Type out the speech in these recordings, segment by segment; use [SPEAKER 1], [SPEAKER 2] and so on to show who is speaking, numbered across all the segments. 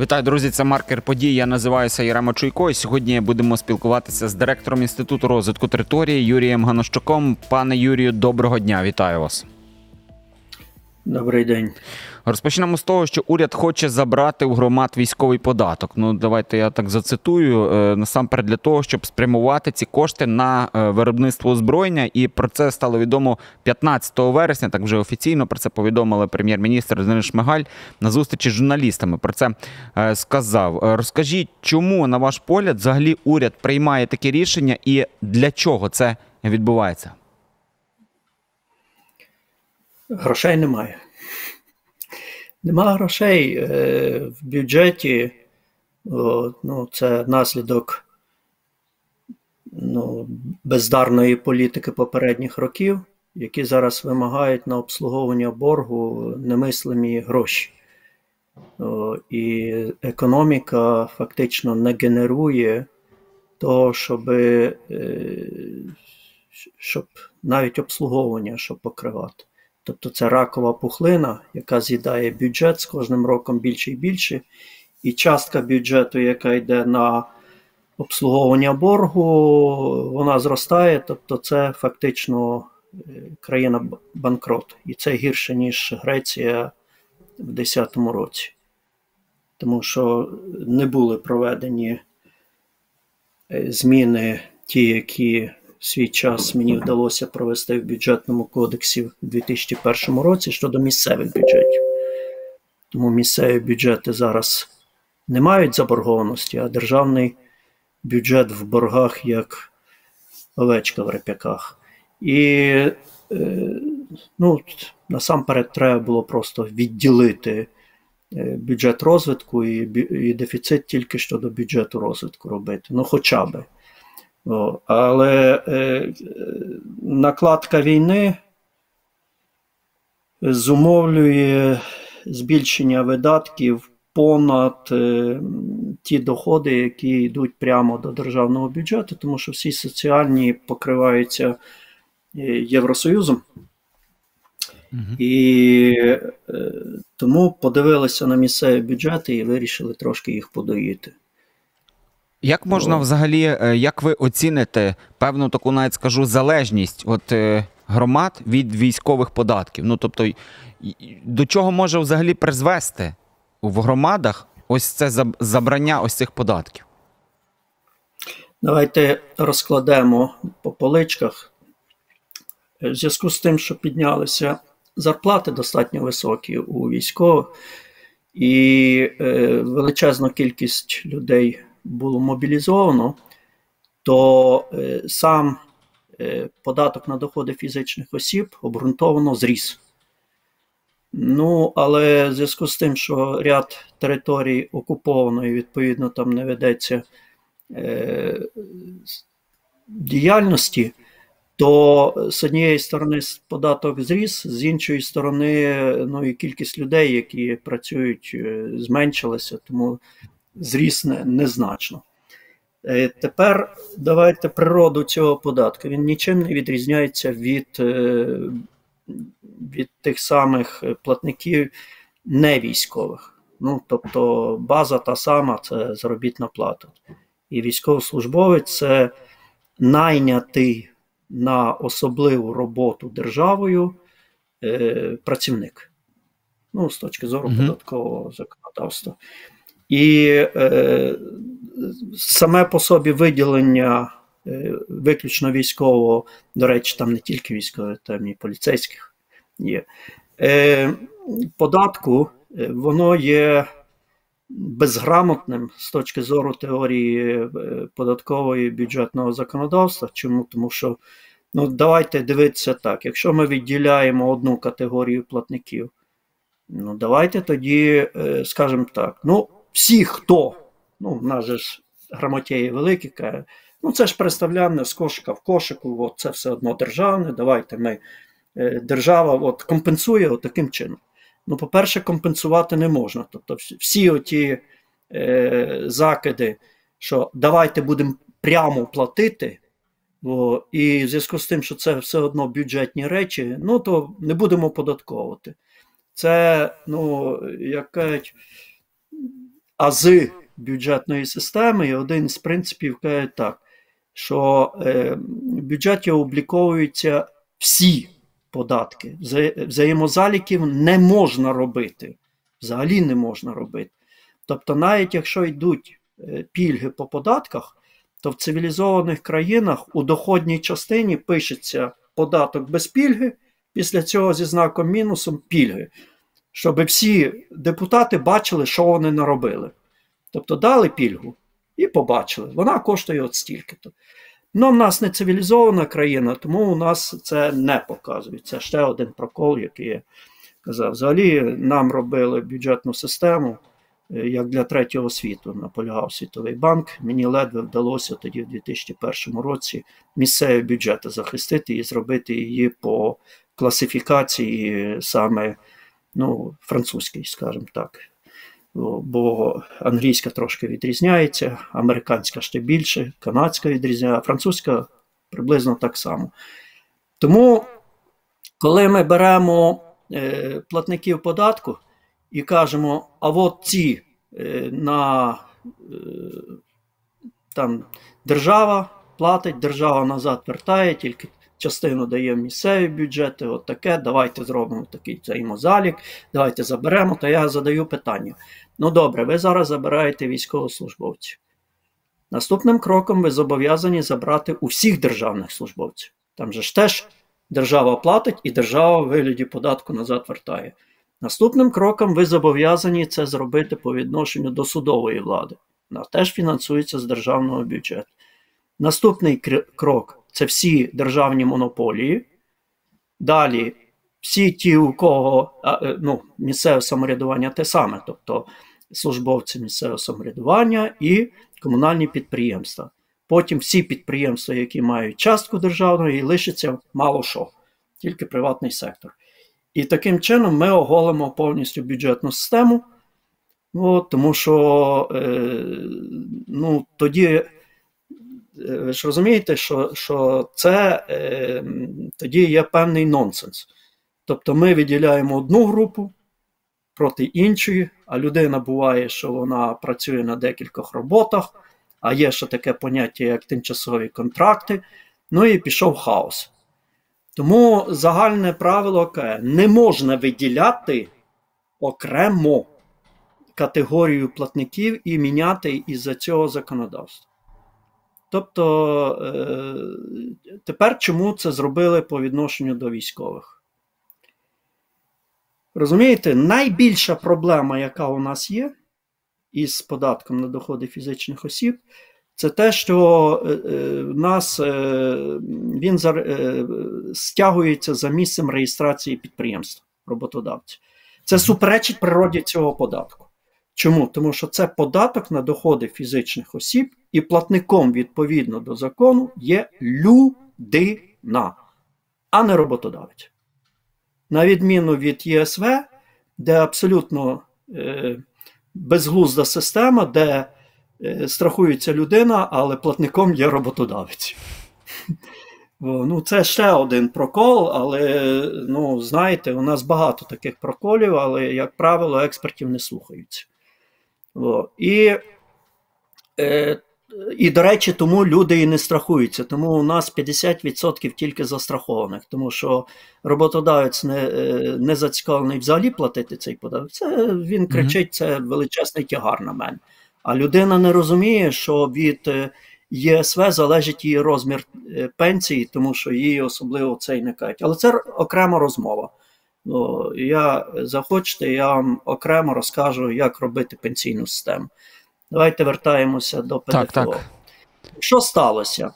[SPEAKER 1] Вітаю, друзі! Це маркер подій. Я називаюся Ярема Чуйко. І сьогодні будемо спілкуватися з директором інституту розвитку території Юрієм Ганощуком. Пане Юрію, доброго дня! Вітаю вас.
[SPEAKER 2] Добрий день.
[SPEAKER 1] Розпочнемо з того, що уряд хоче забрати у громад військовий податок. Ну, давайте я так зацитую. Е, Насамперед для того, щоб спрямувати ці кошти на е, виробництво озброєння. І про це стало відомо 15 вересня. Так вже офіційно про це повідомили прем'єр-міністр Денис Шмигаль на зустрічі з журналістами. Про це е, сказав. Розкажіть, чому, на ваш погляд, взагалі уряд приймає такі рішення і для чого це відбувається?
[SPEAKER 2] Грошей немає. Нема грошей е, в бюджеті. Ну, це наслідок ну, бездарної політики попередніх років, які зараз вимагають на обслуговування боргу немислимі гроші. І економіка фактично не генерує того, щоб, е, щоб навіть обслуговування щоб покривати. Тобто це ракова пухлина, яка з'їдає бюджет з кожним роком більше і більше. І частка бюджету, яка йде на обслуговування боргу, вона зростає. Тобто, це фактично е, країна банкрот. І це гірше, ніж Греція в 2010 році. Тому що не були проведені е, зміни, ті, які свій час мені вдалося провести в бюджетному кодексі в 2001 році щодо місцевих бюджетів. Тому місцеві бюджети зараз не мають заборгованості, а державний бюджет в боргах як овечка в реп'яках. І е, ну, насамперед треба було просто відділити е, бюджет розвитку і, і дефіцит тільки щодо бюджету розвитку робити. Ну, хоча би. О, але е, накладка війни зумовлює збільшення видатків понад е, ті доходи, які йдуть прямо до державного бюджету, тому що всі соціальні покриваються е, Євросоюзом.
[SPEAKER 1] Угу.
[SPEAKER 2] І е, тому подивилися на місцеві бюджети і вирішили трошки їх подоїти.
[SPEAKER 1] Як можна взагалі, е, як ви оціните певну таку, навіть скажу, залежність от е, громад від військових податків? Ну тобто, до чого може взагалі призвести в громадах ось це забрання ось цих податків?
[SPEAKER 2] Давайте розкладемо по поличках. В зв'язку з тим, що піднялися зарплати достатньо високі у військових, і е, величезна кількість людей було мобілізовано, то е, сам е, податок на доходи фізичних осіб обґрунтовано зріс. Ну, але в зв'язку з тим, що ряд територій окуповано і відповідно там не ведеться е, діяльності, то з однієї сторони податок зріс, з іншої сторони, ну і кількість людей, які працюють, е, зменшилася, тому зріс незначно. Е, Тепер давайте природу цього податку. Він нічим не відрізняється від, е, від тих самих платників невійськових. Ну, тобто база та сама це заробітна плата. І військовослужбовець це найнятий на особливу роботу державою е, працівник. Ну, з точки зору
[SPEAKER 1] Мгм.
[SPEAKER 2] податкового законодавства. І е, саме по собі виділення е, виключно військового, до речі, там не тільки військових, там і поліцейських є. Е, податку воно є безграмотним з точки зору теорії податкової бюджетного законодавства. Чому? Тому що ну, давайте дивитися так: якщо ми відділяємо одну категорію платників, ну давайте тоді скажемо так: ну, всі, хто, ну, в нас же ж грамотєї великі, каже, ну це ж представляне з кошика в кошику, от це все одно державне, давайте ми. е, Держава от, компенсує от таким чином. Ну, по-перше, компенсувати не можна. Тобто, всі оті е, закиди, що давайте будемо прямо платити, о, і в зв'язку з тим, що це все одно бюджетні речі, ну то не будемо податковувати. Це, ну, як кажуть, ази бюджетної системи, і один з принципів каже так, що е, в бюджеті обліковуються всі податки. Взаємозаліків не можна робити. Взагалі не можна робити. Тобто, навіть якщо йдуть е, пільги по податках, то в цивілізованих країнах у доходній частині пишеться податок без пільги, після цього зі знаком мінусом пільги, щоб всі депутати бачили, що вони наробили. Тобто дали пільгу і побачили, вона коштує от стільки-то. Ну, в нас не цивілізована країна, тому у нас це не показують. Це ще один прокол, який я казав. Взагалі нам робили бюджетну систему, е, як для третього світу наполягав Світовий банк. Мені ледве вдалося тоді, в 2001 році, місцеві бюджети захистити і зробити її по класифікації саме ну, французькій, скажімо так. Бо англійська трошки відрізняється, американська ще більше, канадська відрізняється, французька приблизно так само. Тому, коли ми беремо е, платників податку і кажемо, а от ці е, на е, там держава платить, держава назад вертає, тільки частину дає в місцеві бюджети, от таке, давайте зробимо такий взаємозалік, давайте заберемо, то я задаю питання. Ну добре, ви зараз забираєте військовослужбовців. Наступним кроком ви зобов'язані забрати у всіх державних службовців. Там же ж теж держава платить і держава в вигляді податку назад вертає. Наступним кроком ви зобов'язані це зробити по відношенню до судової влади. Вона теж фінансується з державного бюджету. Наступний крок це всі державні монополії. Далі всі ті, у кого е, ну, місцеве самоврядування те саме, тобто службовці місцевого самоврядування і комунальні підприємства. Потім всі підприємства, які мають частку державної, і лишиться мало що, тільки приватний сектор. І таким чином ми оголимо повністю бюджетну систему, от, тому що е, ну, тоді ви ж розумієте, що, що це е, тоді є певний нонсенс. Тобто ми виділяємо одну групу проти іншої, а людина буває, що вона працює на декількох роботах, а є ще таке поняття, як тимчасові контракти. Ну і пішов хаос. Тому загальне правило не можна виділяти окремо категорію платників і міняти із-за цього законодавство. Тобто е, тепер чому це зробили по відношенню до військових? Розумієте, найбільша проблема, яка у нас є із податком на доходи фізичних осіб, це те, що е, е, в нас він стягується за місцем реєстрації підприємства роботодавця. Це суперечить природі цього податку. Чому? Тому що це податок на доходи фізичних осіб, і платником відповідно до закону є людина, а не роботодавець. На відміну від ЄСВ, де абсолютно е, безглузда система, де е, страхується людина, але платником є роботодавець. Ну, це ще один прокол, але ну, знаєте, у нас багато таких проколів, але, як правило, експертів не слухаються. О, і, е, і, до речі, тому люди і не страхуються. Тому у нас 50% тільки застрахованих, тому що роботодавець не, е, не зацікавлений взагалі платити цей податок. Це він кричить, це величезний тягар на мене. А людина не розуміє, що від е, ЄСВ залежить її розмір пенсії, тому що її особливо це і не кажуть. Але це окрема розмова. Ну, я захочете, я вам окремо розкажу, як робити пенсійну систему. Давайте вертаємося до ПДФО.
[SPEAKER 1] Так, так.
[SPEAKER 2] Що сталося?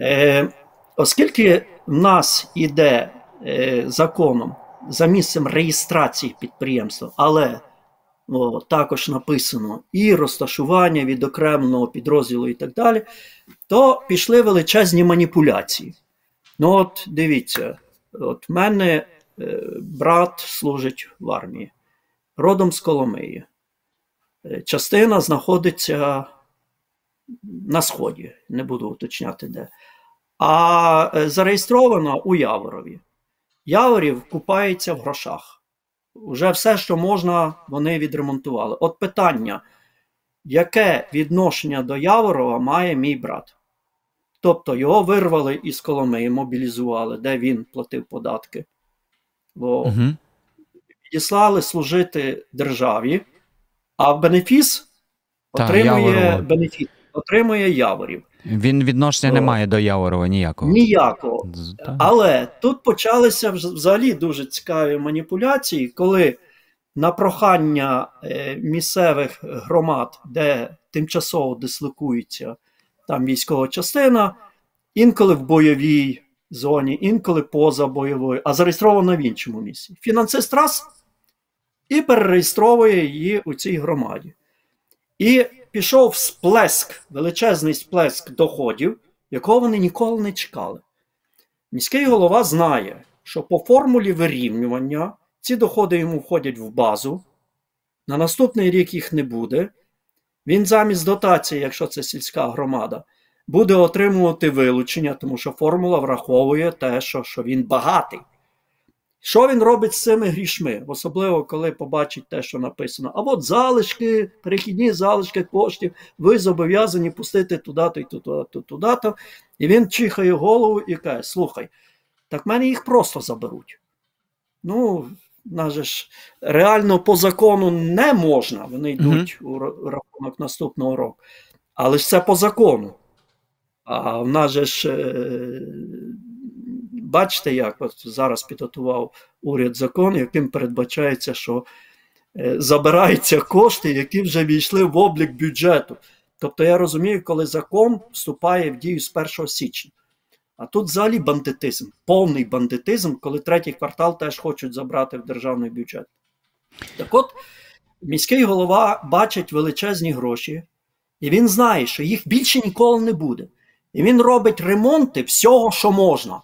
[SPEAKER 2] Е, оскільки в нас іде е, законом за місцем реєстрації підприємства, але о, також написано і розташування відокремленого підрозділу і так далі, то пішли величезні маніпуляції. Ну, от дивіться, от в мене брат служить в армії, родом з Коломиї. Е, Частина знаходиться на Сході, не буду уточняти де. А е, зареєстрована у Яворові. Яворів купається в грошах. Уже все, що можна, вони відремонтували. От питання: яке відношення до Яворова має мій брат. Тобто його вирвали із Коломиї, мобілізували, де він платив податки. Бо
[SPEAKER 1] Угу.
[SPEAKER 2] відіслали служити державі, а бенефіс отримує
[SPEAKER 1] Яворова.
[SPEAKER 2] бенефіс, отримує Яворів.
[SPEAKER 1] Він відношення не має до Яворова ніякого.
[SPEAKER 2] Ніякого. Але тут почалися взагалі дуже цікаві маніпуляції, коли на прохання е, місцевих громад, де тимчасово дислокується там військова частина, інколи в бойовій зоні, інколи поза бойовою, а зареєстрована в іншому місці. Фінансист раз і перереєстровує її у цій громаді. І пішов сплеск, величезний сплеск доходів, якого вони ніколи не чекали. Міський голова знає, що по формулі вирівнювання ці доходи йому входять в базу. На наступний рік їх не буде. Він замість дотації, якщо це сільська громада, буде отримувати вилучення, тому що формула враховує те, що, що він багатий. Що він робить з цими грішми? Особливо, коли побачить те, що написано. А от залишки, перехідні залишки коштів, ви зобов'язані пустити туди-то і туди-то, туди-то. І він чихає голову і каже: слухай, так мене їх просто заберуть. Ну, нас же ж реально по закону не можна, вони йдуть у рахунок наступного року. Але ж це по закону. А в нас же ж, е, бачите, як от зараз підготував уряд закон, яким передбачається, що е, забираються кошти, які вже війшли в облік бюджету. Тобто я розумію, коли закон вступає в дію з 1 січня. А тут взагалі бандитизм, повний бандитизм, коли третій квартал теж хочуть забрати в державний бюджет. Так от, міський голова бачить величезні гроші, і він знає, що їх більше ніколи не буде. І він робить ремонти всього, що можна.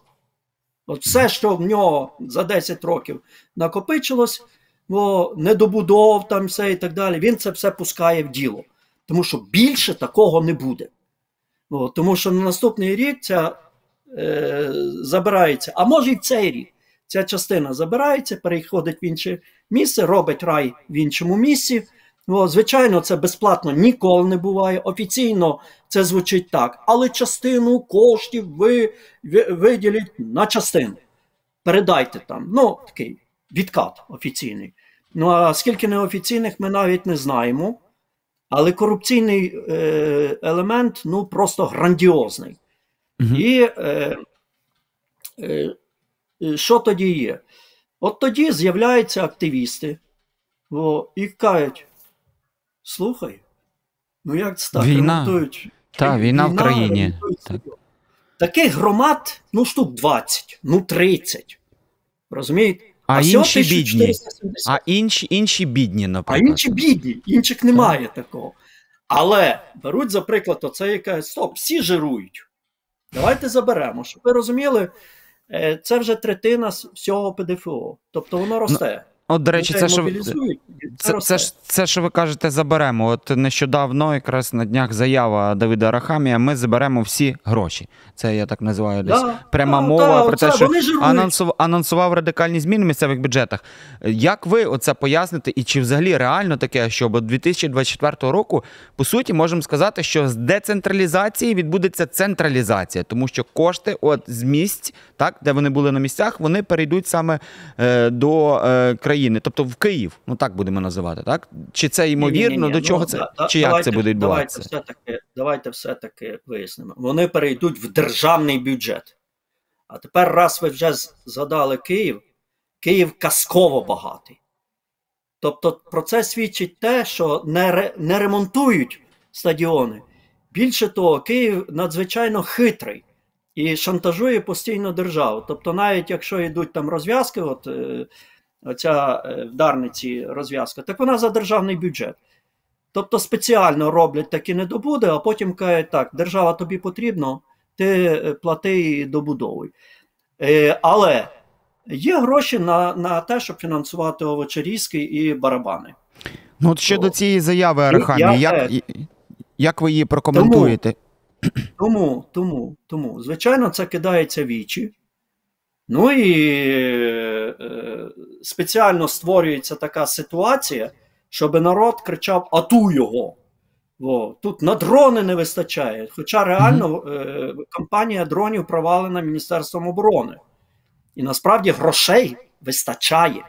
[SPEAKER 2] От все, що в нього за 10 років накопичилось, бо недобудов там все і так далі, він це все пускає в діло. Тому що більше такого не буде. О, тому що на наступний рік ця е, забирається, а може і цей рік. Ця частина забирається, переходить в інше місце, робить рай в іншому місці. О, звичайно, це безплатно ніколи не буває. Офіційно це звучить так, але частину коштів ви, ви виділіть на частину. Передайте там. Ну, такий відкат офіційний. Ну а скільки неофіційних, ми навіть не знаємо. Але корупційний е, елемент ну просто грандіозний.
[SPEAKER 1] Мгм.
[SPEAKER 2] І е, е, е, що тоді є? От тоді з'являються активісти о, і кажуть: слухай, ну як це так?
[SPEAKER 1] Війна.
[SPEAKER 2] Ремонтують.
[SPEAKER 1] Та, війна в країні. Так.
[SPEAKER 2] Таких громад, ну, штук 20, ну 30. Розумієте?
[SPEAKER 1] А
[SPEAKER 2] всього
[SPEAKER 1] інші бідні. А інші, інші бідні,
[SPEAKER 2] А інші бідні, інших немає такого. Але беруть, за приклад, оце яке стоп, всі жирують. Давайте заберемо. Щоб ви розуміли, е, це вже третина всього ПДФО. Тобто воно росте.
[SPEAKER 1] От, до речі, це що.
[SPEAKER 2] це,
[SPEAKER 1] Це, це, що ви кажете, заберемо. От нещодавно, якраз на днях заява Давида Рахамія, ми заберемо всі гроші. Це я так називаю десь
[SPEAKER 2] Да,
[SPEAKER 1] пряма
[SPEAKER 2] да,
[SPEAKER 1] мова
[SPEAKER 2] да,
[SPEAKER 1] про те, що анонсував, анонсував радикальні зміни в місцевих бюджетах. Як ви оце поясните, і чи взагалі реально таке, що до 2024 року, по суті, можемо сказати, що з децентралізації відбудеться централізація, тому що кошти от з місць, так, де вони були на місцях, вони перейдуть саме е, до е, країни, тобто в Київ. Ну так будемо називати, так? Чи це ймовірно?
[SPEAKER 2] Ні-ні-ні,
[SPEAKER 1] До чого
[SPEAKER 2] ну,
[SPEAKER 1] це?
[SPEAKER 2] да-
[SPEAKER 1] чи як це буде відбуватися?
[SPEAKER 2] Давайте все-таки, давайте все-таки вияснимо. Вони перейдуть в державний бюджет. А тепер, раз ви вже згадали Київ, Київ казково багатий. Тобто про це свідчить те, що не, ре, не ремонтують стадіони. Більше того, Київ надзвичайно хитрий і шантажує постійно державу. Тобто, навіть якщо йдуть там розв'язки, от е, оця е, в Дарниці розв'язка, так вона за державний бюджет. Тобто спеціально роблять такі недобуди, а потім кажуть, так, держава тобі потрібно, ти е, плати і добудовуй. Е, але є гроші на, на те, щоб фінансувати овочерізки і барабани.
[SPEAKER 1] Ну, от щодо цієї заяви
[SPEAKER 2] Я-
[SPEAKER 1] як,
[SPEAKER 2] е,
[SPEAKER 1] як ви її прокоментуєте?
[SPEAKER 2] Тому, тому, тому, звичайно, це кидається вічі. Ну і е, спеціально створюється така ситуація, щоб народ кричав: Ату його! Во. Тут на дрони не вистачає. Хоча реально е, компанія дронів провалена Міністерством оборони. І насправді грошей вистачає.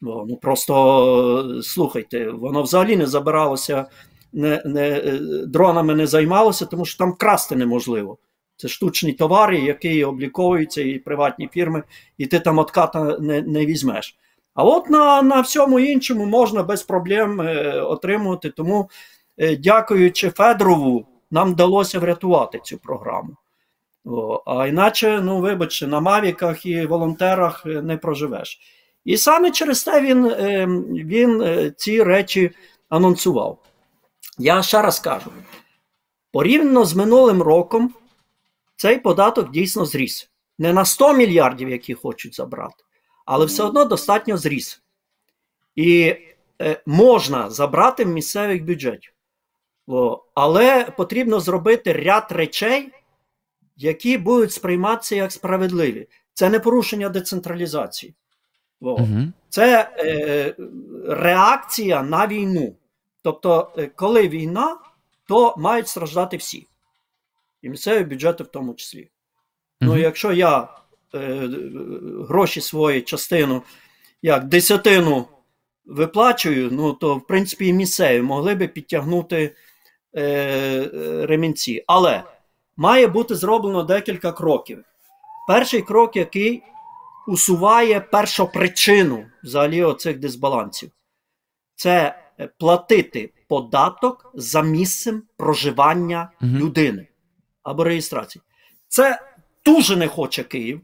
[SPEAKER 2] Во. Ну Просто е, слухайте, воно взагалі не забиралося, не, не, е, дронами не займалося, тому що там красти неможливо. Це штучні товари, які обліковуються і приватні фірми, і ти там отката не, не візьмеш. А от на на всьому іншому можна без проблем е, отримувати. Тому, е, дякуючи Федорову, нам вдалося врятувати цю програму. О, а іначе, ну вибачте, на Мавіках і волонтерах е, не проживеш. І саме через те він, е, він е, ці речі анонсував. Я ще раз кажу: порівняно з минулим роком, цей податок дійсно зріс. Не на 100 мільярдів, які хочуть забрати, але все одно достатньо зріс. І е, можна забрати в місцевих бюджетів. О, але потрібно зробити ряд речей, які будуть сприйматися як справедливі. Це не порушення децентралізації. О,
[SPEAKER 1] Угу.
[SPEAKER 2] Це е, реакція на війну. Тобто, е, коли війна, то мають страждати всі. І місцеві бюджети в тому числі. Ну, якщо я е, гроші свої частину, як десятину виплачую, ну то в принципі і місцеві могли би підтягнути е, ремінці. Але має бути зроблено декілька кроків. Перший крок, який усуває першопричину взагалі оцих дисбалансів, це платити податок за місцем проживання
[SPEAKER 1] Мгм.
[SPEAKER 2] людини або реєстрації. Це дуже не хоче Київ,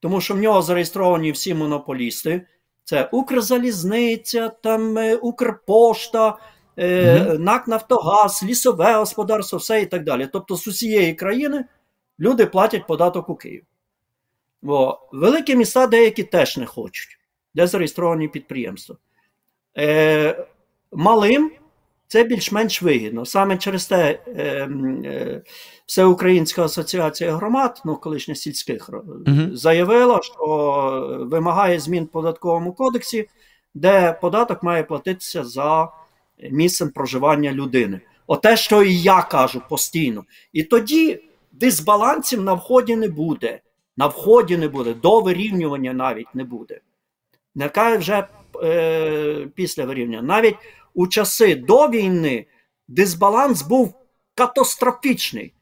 [SPEAKER 2] тому що в нього зареєстровані всі монополісти. Це Укрзалізниця, там е, Укрпошта, е, НАК Нафтогаз, лісове господарство, все і так далі. Тобто з усієї країни люди платять податок у Київ. Бо великі міста деякі теж не хочуть, де зареєстровані підприємства. Е, малим це більш-менш вигідно. Саме через те е, е, Всеукраїнська асоціація громад, ну колишня сільських,
[SPEAKER 1] Мгм.
[SPEAKER 2] заявила, що вимагає змін в податковому кодексі, де податок має платитися за місцем проживання людини. Оте, що і я кажу постійно. І тоді дисбалансів на вході не буде. На вході не буде, до вирівнювання навіть не буде. Не кажу вже е, після вирівнювання. Навіть у часи до війни дисбаланс був катастрофічний.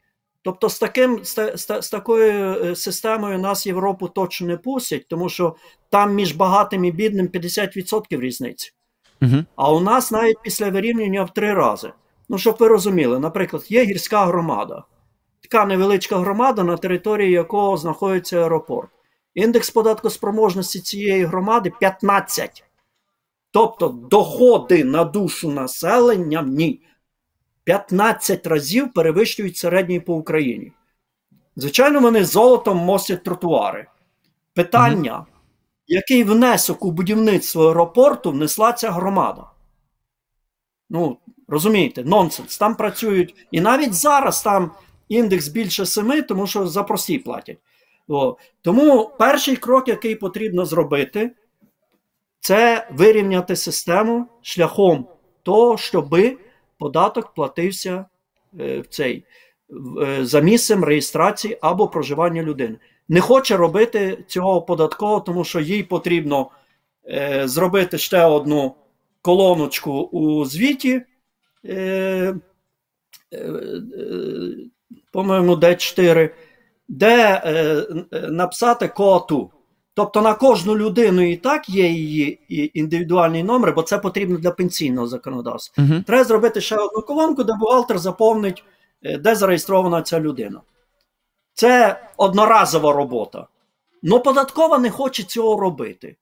[SPEAKER 2] Тобто, з таким з, з, з такою е, системою нас Європу точно не пустять, тому що там між багатим і бідним 50% різниці.
[SPEAKER 1] Угу.
[SPEAKER 2] А у нас навіть після вирівнювання в три рази. Ну, щоб ви розуміли, наприклад, є гірська громада, така невеличка громада, на території якого знаходиться аеропорт. Індекс податкоспроможності цієї громади 15. Тобто доходи на душу населення в ній 15 разів перевищують середній по Україні. Звичайно, вони золотом мостять тротуари. Питання, який внесок у будівництво аеропорту внесла ця громада? Ну, розумієте, нонсенс. Там працюють. І навіть зараз там індекс більше 7, тому що за прості платять. О. Тому перший крок, який потрібно зробити, це вирівняти систему шляхом того, щоби податок платився е, в цей, е, за місцем реєстрації або проживання людини. Не хоче робити цього податково, тому що їй потрібно е, зробити ще одну колоночку у звіті. По-моєму, Д4, де е, написати коту. Тобто на кожну людину і так є її і- індивідуальний номер, бо це потрібно для пенсійного законодавства.
[SPEAKER 1] Угу.
[SPEAKER 2] Треба зробити ще одну колонку, де бухгалтер заповнить, е, де зареєстрована ця людина. Це одноразова робота. Ну, податкова не хоче цього робити.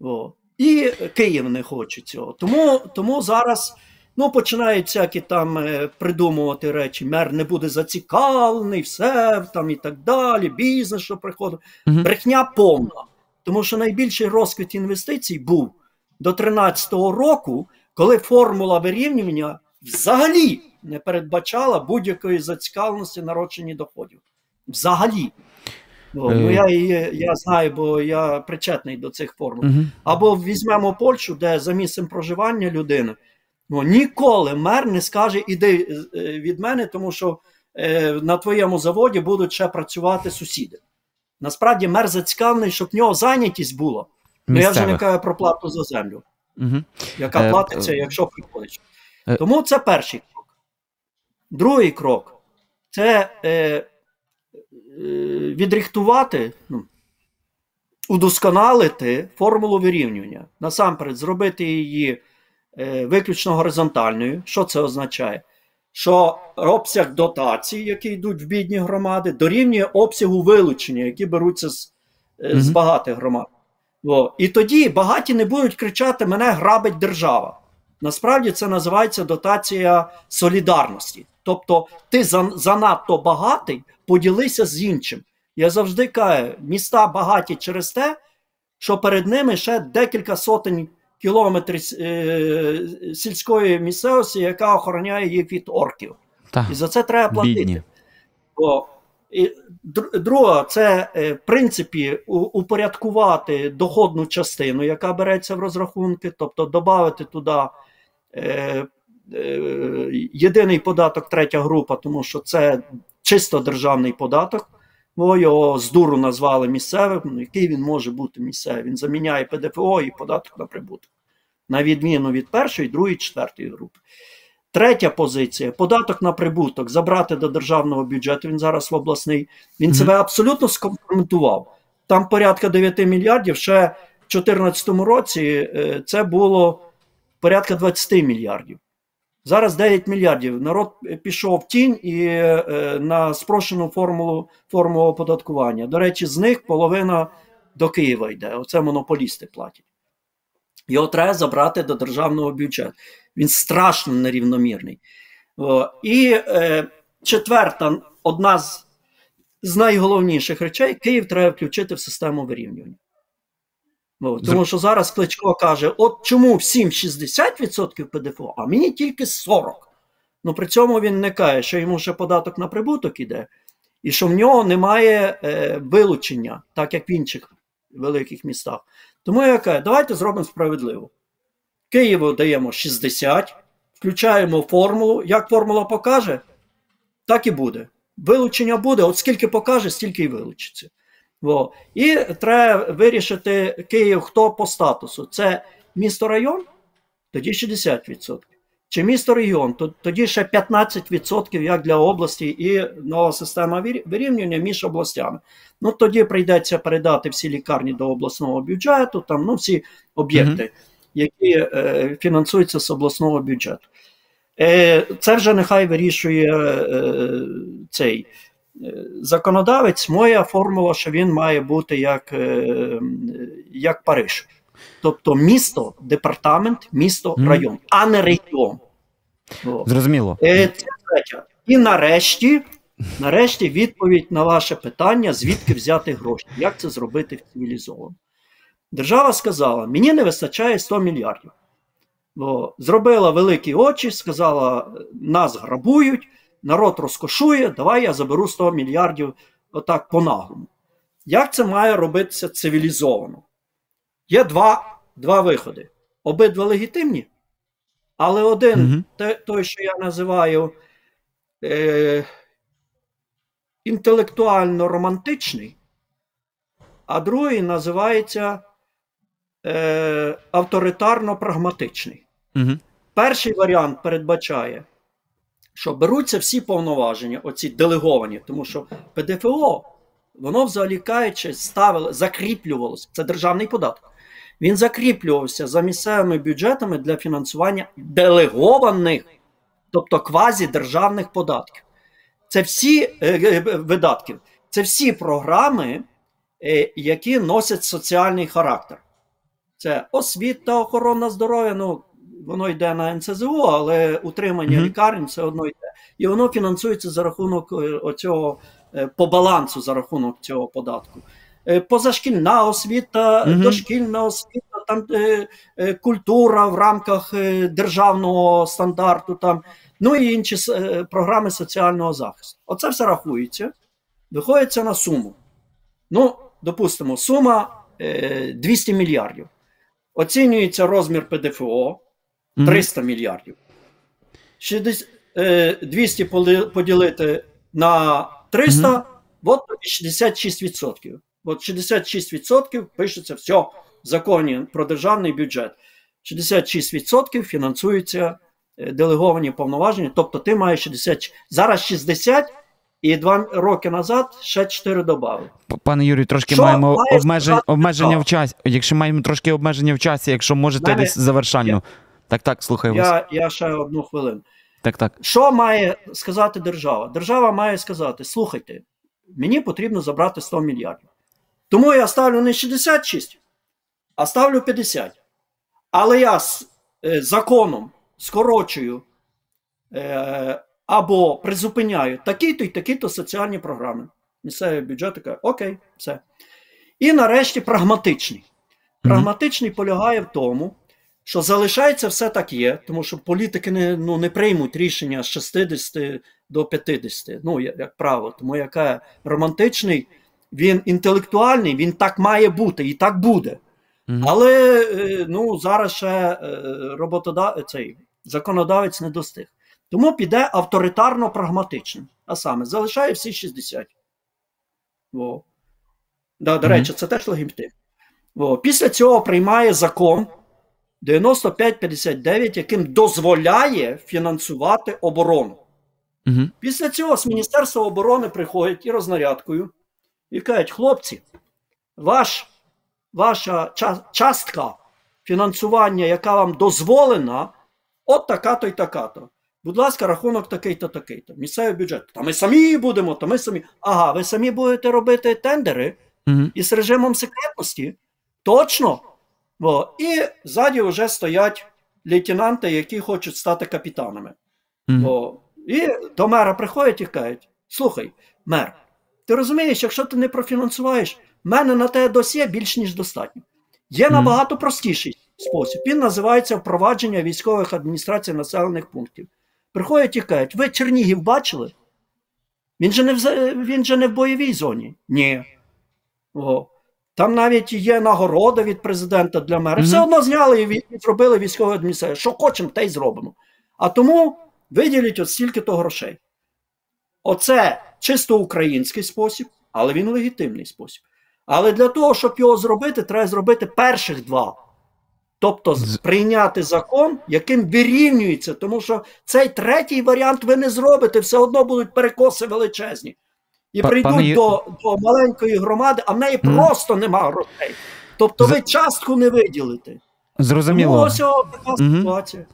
[SPEAKER 2] О. І Київ не хоче цього. Тому, тому зараз ну, починають всякі там е, придумувати речі. Мер не буде зацікавлений, все там і так далі, бізнес, що приходить.
[SPEAKER 1] Мгм.
[SPEAKER 2] Брехня повна. Тому що найбільший розквіт інвестицій був до 2013 року, коли формула вирівнювання взагалі не передбачала будь-якої зацікавленості народження доходів. Взагалі. Бо, ну,
[SPEAKER 1] Е.
[SPEAKER 2] я, я знаю, бо я причетний до цих формул. Або візьмемо Польщу, де за місцем проживання людини Ну, ніколи мер не скаже іди е, від мене, тому що е, на твоєму заводі будуть ще працювати сусіди. Насправді мер зацікавлений, щоб в нього зайнятість була. Ну, я вже не кажу про плату за землю,
[SPEAKER 1] Угу.
[SPEAKER 2] яка
[SPEAKER 1] Е,
[SPEAKER 2] платиться,
[SPEAKER 1] е,
[SPEAKER 2] якщо приходиш.
[SPEAKER 1] е.
[SPEAKER 2] Тому це перший крок. Другий крок це е, е, відрихтувати, ну, удосконалити формулу вирівнювання. Насамперед, зробити її виключно горизонтальною. Що це означає? Що обсяг дотацій, які йдуть в бідні громади, дорівнює обсягу вилучення, які беруться з, е, з багатих громад. О, і тоді багаті не будуть кричати: мене грабить держава. Насправді це називається дотація солідарності. Тобто, ти занадто багатий, поділися з іншим. Я завжди кажу, міста багаті через те, що перед ними ще декілька сотень кілометрів е, сільської місцевості, яка охороняє їх від орків.
[SPEAKER 1] Так,
[SPEAKER 2] І за це треба платити.
[SPEAKER 1] бідні.
[SPEAKER 2] О, і др- друга, це е, в принципі упорядкувати доходну частину, яка береться в розрахунки, тобто додати туди е, е, єдиний податок, третя група, тому що це чисто державний податок. Бо його з дуру назвали місцевим. Ну, який він може бути місцевий? Він заміняє ПДФО і податок на прибуток. На відміну від першої, другої, четвертої групи. Третя позиція податок на прибуток забрати до державного бюджету. Він зараз в обласний. Він
[SPEAKER 1] Мгм.
[SPEAKER 2] себе абсолютно скомпрометував. Там порядка 9 мільярдів. Ще в 2014 році е, це було порядка 20 мільярдів. Зараз 9 мільярдів. Народ пішов в тінь і е, на спрощену формулу форму оподаткування. До речі, з них половина до Києва йде. Оце монополісти платять. Його треба забрати до державного бюджету. Він страшно нерівномірний. О, і е, четверта, одна з, з найголовніших речей: Київ треба включити в систему вирівнювання. О, тому що зараз Кличко каже: от чому всім 60% ПДФО, а мені тільки 40%. Ну при цьому він не каже, що йому ще податок на прибуток іде, і що в нього немає е, вилучення, так як в інших великих містах. Тому я кажу, давайте зробимо справедливо. Києву даємо 60, включаємо формулу. Як формула покаже, так і буде. Вилучення буде, от скільки покаже, стільки й вилучиться. Во. І треба вирішити Київ хто по статусу. Це місто район, тоді 60%. Чи місто регіон, тоді ще 15% як для області і нова система вирівнювання між областями. Ну тоді прийдеться передати всі лікарні до обласного бюджету, там ну всі об'єкти, які е, фінансуються з обласного бюджету. Е, це вже нехай вирішує е, цей законодавець. Моя формула, що він має бути як, е, як Париж. Тобто місто, департамент, місто, район, а не регіон.
[SPEAKER 1] Зрозуміло.
[SPEAKER 2] Е, Це. І нарешті, нарешті відповідь на ваше питання, звідки взяти гроші, як це зробити цивілізовано. Держава сказала: мені не вистачає 100 мільярдів. Бо зробила великі очі, сказала: нас грабують, народ розкошує, давай я заберу 100 мільярдів отак по-наглому. Як це має робитися цивілізовано? Є два, два виходи. Обидва легітимні, але один, те, той, що я називаю е, інтелектуально романтичний, а другий називається е, авторитарно-прагматичний.
[SPEAKER 1] Угу.
[SPEAKER 2] Перший варіант передбачає, що беруться всі повноваження, оці делеговані, тому що ПДФО, воно взагалі кажучи, ставило, закріплювалося. Це державний податок. Він закріплювався за місцевими бюджетами для фінансування делегованих, тобто квазідержавних податків. Це всі е, е, видатків, це всі програми, е, які носять соціальний характер. Це освіта, охорона здоров'я. Ну, воно йде на НСЗО, але утримання
[SPEAKER 1] Мгм.
[SPEAKER 2] лікарень все одно йде. І воно фінансується за рахунок е, оцього е, по балансу за рахунок цього податку. Е, Позашкільна освіта,
[SPEAKER 1] Мгм.
[SPEAKER 2] дошкільна освіта, там культура в рамках державного стандарту, там, ну і інші програми соціального захисту. Оце все рахується, виходиться на суму. Ну, допустимо, сума е, 200 мільярдів. Оцінюється розмір ПДФО 300 мільярдів. 60, е, 200 поділити на 300, от тобі 66%. От 66% пишеться все в законі про державний бюджет. 66% фінансуються е, делеговані повноваження, тобто ти маєш 60, зараз 60 і 2 роки назад ще 4 додали.
[SPEAKER 1] Пане Юрію, трошки
[SPEAKER 2] Що
[SPEAKER 1] маємо
[SPEAKER 2] має
[SPEAKER 1] обмежень, обмеження в часі. Якщо маємо трошки обмеження в часі, якщо можете
[SPEAKER 2] Мене-
[SPEAKER 1] десь завершально. Так, так, слухаю вас.
[SPEAKER 2] Я, я ще одну хвилину.
[SPEAKER 1] Так, так.
[SPEAKER 2] Що має сказати держава? Держава має сказати: слухайте, мені потрібно забрати 100 мільярдів. Тому я ставлю не 66, а ставлю 50. Але я з е, законом скорочую е, або призупиняю такі-то і такі-то соціальні програми. Місцевий бюджет каже, окей, все. І нарешті прагматичний. Прагматичний полягає в тому, що залишається все так є, тому що політики не, ну, не приймуть рішення з 60 до 50, ну, як, як правило. Тому яка романтичний, він інтелектуальний, він так має бути і так буде.
[SPEAKER 1] Мгм.
[SPEAKER 2] Але е, ну, зараз ще е, роботода... цей законодавець не достиг. Тому піде авторитарно прагматичним. А саме залишає всі 60. Во. Да, до
[SPEAKER 1] Мгм.
[SPEAKER 2] речі, це теж легітимно. Після цього приймає закон 9559, яким дозволяє фінансувати оборону.
[SPEAKER 1] Угу.
[SPEAKER 2] Після цього з Міністерства оборони приходять і рознарядкою і кажуть: хлопці, ваш, ваша частка фінансування, яка вам дозволена, от така-то і така-то. Будь ласка, рахунок такий-то, такий-то. Місцевий бюджет. Та ми самі будемо, та ми самі. Ага, ви самі будете робити тендери
[SPEAKER 1] Угу.
[SPEAKER 2] із режимом секретності. Точно. О, і ззаді вже стоять лейтенанти, які хочуть стати капітанами.
[SPEAKER 1] Угу.
[SPEAKER 2] О, і до мера приходять і кажуть: слухай, мер, ти розумієш, якщо ти не профінансуєш, в мене на те досьє більш ніж достатньо. Є
[SPEAKER 1] Мгм.
[SPEAKER 2] набагато простіший спосіб. Він називається впровадження військових адміністрацій населених пунктів. Приходять і кажуть, ви Чернігів бачили? Він же не в, він же не в бойовій зоні. Ні. О. Там навіть є нагорода від президента для мера.
[SPEAKER 1] Мгм.
[SPEAKER 2] Все одно зняли і зробили військову адміністрацію. Що хочемо, те й зробимо. А тому виділіть от стільки-то грошей. Оце чисто український спосіб, але він легітимний спосіб. Але для того, щоб його зробити, треба зробити перших два. Тобто прийняти закон, яким вирівнюється, тому що цей третій варіант ви не зробите, все одно будуть перекоси величезні. І
[SPEAKER 1] Па-
[SPEAKER 2] прийдуть
[SPEAKER 1] пане
[SPEAKER 2] до, до маленької громади, а в неї
[SPEAKER 1] Мгм.
[SPEAKER 2] просто нема грошей. Тобто ви частку не виділите. Тому
[SPEAKER 1] Зрозуміло.
[SPEAKER 2] ось о, така
[SPEAKER 1] Мгм.
[SPEAKER 2] ситуація.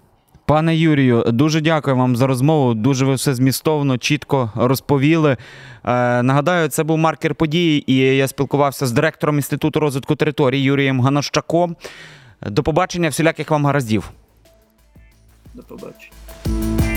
[SPEAKER 1] Пане Юрію, дуже дякую вам за розмову. Дуже ви все змістовно, чітко розповіли. Е, нагадаю, це був маркер події, і я спілкувався з директором Інституту розвитку територій Юрієм Ганощаком. До побачення, всіляких вам гараздів.
[SPEAKER 2] До побачення.